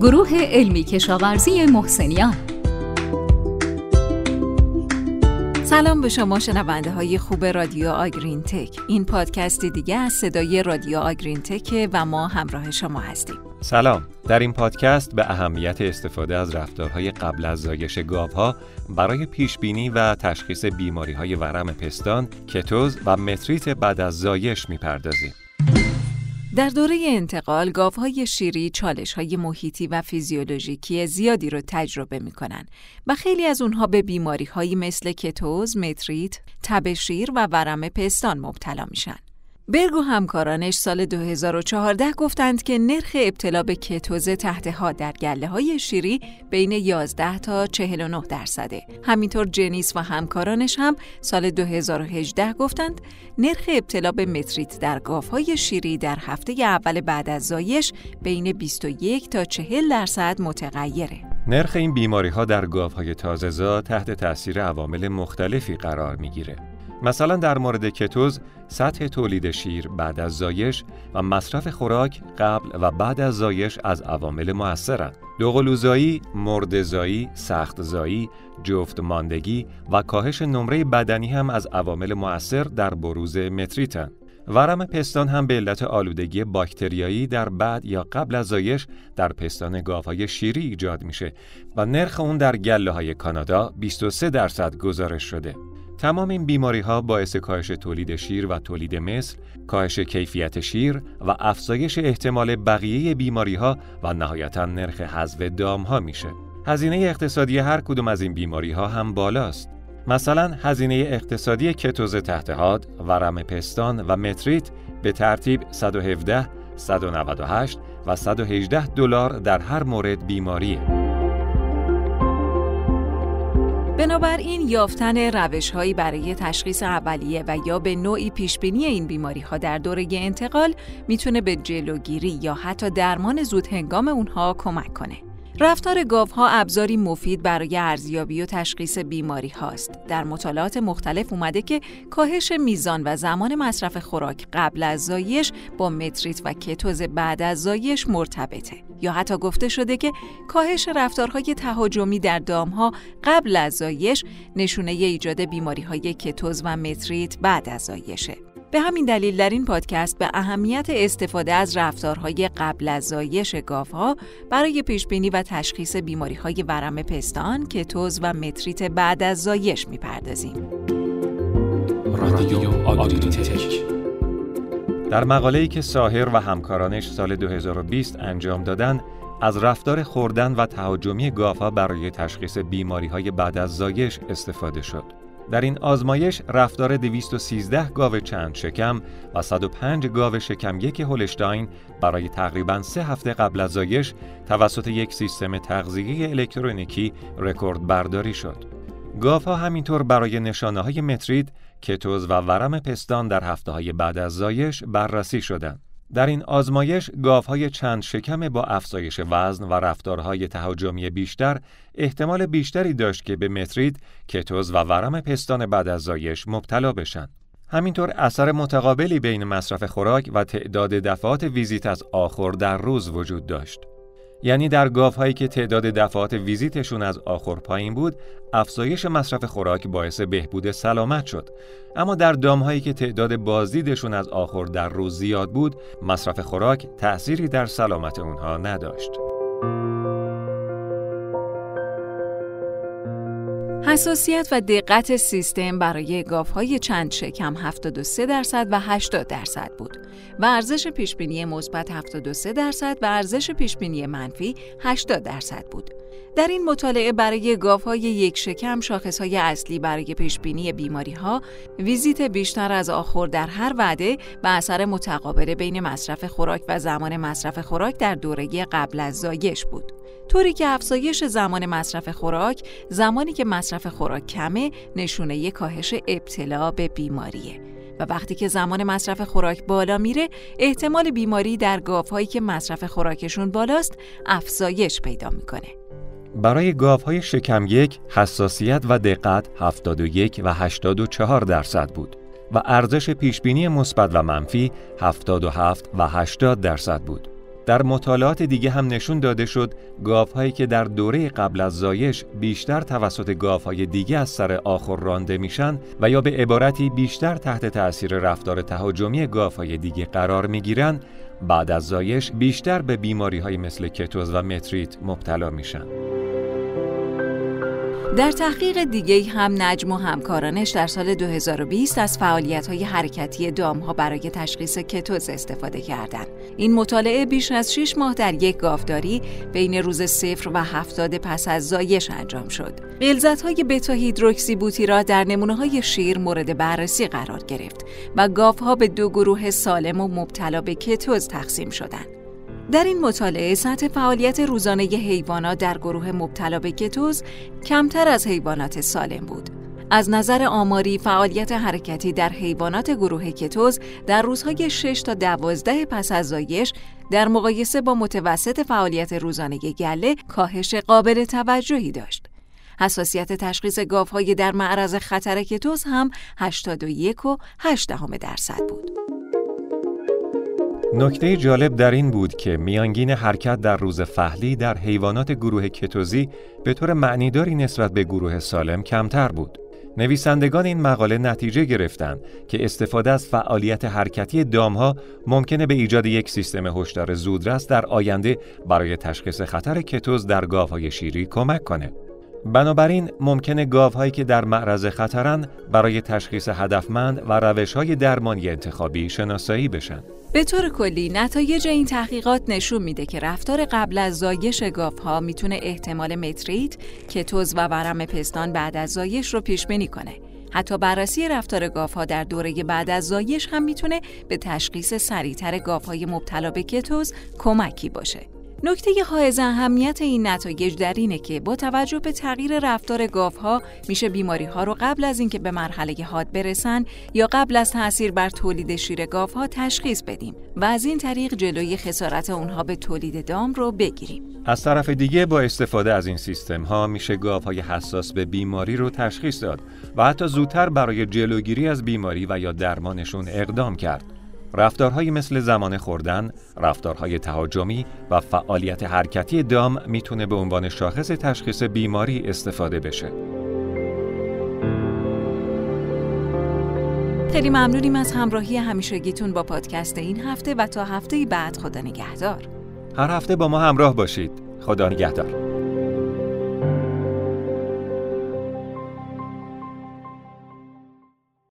گروه علمی کشاورزی محسنیان. سلام به شما شنونده های خوب رادیو آگرین تک. این پادکست دیگه از صدای رادیو آگرین تک و ما همراه شما هستیم. سلام. در این پادکست به اهمیت استفاده از رفتارهای قبل از زایش گاوها برای پیش بینی و تشخیص بیماری های ورم پستان، کتوز و متریت بعد از زایش می‌پردازیم. در دوره انتقال گاوهای شیری چالش های محیطی و فیزیولوژیکی زیادی رو تجربه می کنن و خیلی از اونها به بیماری هایی مثل کتوز، متریت، تب شیر و ورم پستان مبتلا میشن. برگ و همکارانش سال 2014 گفتند که نرخ ابتلا به کتوز تحت ها در گله های شیری بین 11 تا 49 درصده. همینطور جنیس و همکارانش هم سال 2018 گفتند نرخ ابتلا به متریت در گاف های شیری در هفته اول بعد از زایش بین 21 تا 40 درصد متغیره. نرخ این بیماری ها در گاف های تازه تحت تاثیر عوامل مختلفی قرار می‌گیره. مثلا در مورد کتوز سطح تولید شیر بعد از زایش و مصرف خوراک قبل و بعد از زایش از عوامل موثرند. دوقلوزایی، مردزایی، سختزایی، جفت ماندگی و کاهش نمره بدنی هم از عوامل مؤثر در بروز متریتن. ورم پستان هم به علت آلودگی باکتریایی در بعد یا قبل از زایش در پستان گاوهای شیری ایجاد میشه و نرخ اون در گله های کانادا 23 درصد گزارش شده. تمام این بیماری ها باعث کاهش تولید شیر و تولید مثل، کاهش کیفیت شیر و افزایش احتمال بقیه بیماری ها و نهایتا نرخ حذف دام ها میشه. هزینه اقتصادی هر کدوم از این بیماری ها هم بالاست. مثلا هزینه اقتصادی کتوز تحت حاد، ورم پستان و متریت به ترتیب 117, 198 و 118 دلار در هر مورد بیماریه. بنابراین یافتن روش هایی برای تشخیص اولیه و یا به نوعی پیشبینی این بیماری ها در دوره انتقال می‌تونه به جلوگیری یا حتی درمان زود هنگام اونها کمک کنه. رفتار گاوها ابزاری مفید برای ارزیابی و تشخیص بیماری هاست. در مطالعات مختلف اومده که کاهش میزان و زمان مصرف خوراک قبل از زایش با متریت و کتوز بعد از زایش مرتبطه. یا حتی گفته شده که کاهش رفتارهای تهاجمی در دامها قبل از زایش نشونه ایجاد بیماری های کتوز و متریت بعد از زایشه. به همین دلیل در این پادکست به اهمیت استفاده از رفتارهای قبل از زایش گاوها برای پیشبینی و تشخیص بیماری های ورم پستان، کتوز و متریت بعد از زایش می‌پردازیم. در مقاله‌ای که ساهر و همکارانش سال 2020 انجام دادند، از رفتار خوردن و تهاجمی گاوها برای تشخیص بیماری های بعد از زایش استفاده شد. در این آزمایش رفتار 213 گاو چند شکم و 105 گاو شکم یک هولشتاین برای تقریبا سه هفته قبل از زایش توسط یک سیستم تغذیه الکترونیکی رکورد برداری شد. گاوها همینطور برای نشانه های مترید، کتوز و ورم پستان در هفته های بعد از زایش بررسی شدند. در این آزمایش گاوهای چند شکم با افزایش وزن و رفتارهای تهاجمی بیشتر احتمال بیشتری داشت که به مترید، کتوز و ورم پستان بعد از زایش مبتلا بشن. همینطور اثر متقابلی بین مصرف خوراک و تعداد دفعات ویزیت از آخر در روز وجود داشت. یعنی در هایی که تعداد دفعات ویزیتشون از آخر پایین بود افزایش مصرف خوراک باعث بهبود سلامت شد. اما در هایی که تعداد بازدیدشون از آخر در روز زیاد بود مصرف خوراک تأثیری در سلامت اونها نداشت. حساسیت و دقت سیستم برای های چند شکم 73 درصد و 80 درصد بود و ارزش پیشبینی مثبت 73 درصد و ارزش پیشبینی منفی 80 درصد بود. در این مطالعه برای های یک شکم های اصلی برای پیشبینی بیماری ها ویزیت بیشتر از آخر در هر وعده و اثر متقابل بین مصرف خوراک و زمان مصرف خوراک در دوره قبل از زایش بود. طوری که افزایش زمان مصرف خوراک زمانی که مصرف خوراک کمه نشونه کاهش ابتلا به بیماریه و وقتی که زمان مصرف خوراک بالا میره احتمال بیماری در گاوهایی که مصرف خوراکشون بالاست افزایش پیدا می‌کنه برای گاوهای شکم یک حساسیت و دقت 71 و 84 درصد بود و ارزش پیشبینی مثبت و منفی 77 و 80 درصد بود. در مطالعات دیگه هم نشون داده شد گاوهایی که در دوره قبل از زایش بیشتر توسط گاوهای دیگه از سر آخر رانده میشن و یا به عبارتی بیشتر تحت تأثیر رفتار تهاجمی گاوهای دیگه قرار می‌گیرن بعد از زایش بیشتر به بیماری های مثل کتوز و متریت مبتلا میشن. در تحقیق دیگه هم نجم و همکارانش در سال 2020 از های حرکتی ها برای تشخیص کتوز استفاده کردند. این مطالعه بیش از 6 ماه در یک گاوداری بین روز صفر و هفتاد پس از زایش انجام شد. های بتا هیدروکسی بوتیرا در نمونه های شیر مورد بررسی قرار گرفت و گاوها به دو گروه سالم و مبتلا به کتوز تقسیم شدند. در این مطالعه سطح فعالیت روزانه حیوانات در گروه مبتلا به کتوز کمتر از حیوانات سالم بود. از نظر آماری فعالیت حرکتی در حیوانات گروه کتوز در روزهای 6 تا 12 پس از زایش در مقایسه با متوسط فعالیت روزانه گله کاهش قابل توجهی داشت. حساسیت تشخیص گاوهای در معرض خطر کتوز هم 81 و 8 درصد بود. نکته جالب در این بود که میانگین حرکت در روز فهلی در حیوانات گروه کتوزی به طور معنیداری نسبت به گروه سالم کمتر بود. نویسندگان این مقاله نتیجه گرفتند که استفاده از فعالیت حرکتی دامها ممکنه به ایجاد یک سیستم هشدار زودرس در آینده برای تشخیص خطر کتوز در گاوهای شیری کمک کنه. بنابراین ممکنه گاوهایی که در معرض خطرن برای تشخیص هدفمند و روشهای درمانی انتخابی شناسایی بشن. به طور کلی نتایج این تحقیقات نشون میده که رفتار قبل از زایش گاوها می‌تونه احتمال متریت، کتوز و ورم پستان بعد از زایش رو پیش بینی کنه. حتی بررسی رفتار گاوها در دوره بعد از زایش هم می‌تونه به تشخیص سریعتر گاوهای مبتلا به کتوز کمکی باشه. نکته حائز اهمیت این نتایج در اینه که با توجه به تغییر رفتار گاوها میشه بیماری ها رو قبل از اینکه به مرحله حاد برسن یا قبل از تاثیر بر تولید شیر گاوها تشخیص بدیم و از این طریق جلوی خسارت اونها به تولید دام رو بگیریم. از طرف دیگه با استفاده از این سیستم ها میشه گاوهای حساس به بیماری رو تشخیص داد و حتی زودتر برای جلوگیری از بیماری و یا درمانشون اقدام کرد. رفتارهایی مثل زمان خوردن، رفتارهای تهاجمی و فعالیت حرکتی دام می‌تونه به عنوان شاخص تشخیص بیماری استفاده بشه. خیلی ممنونیم از همراهی همیشگیتون با پادکست این هفته و تا هفته بعد خدا نگهدار. هر هفته با ما همراه باشید. خدا نگهدار.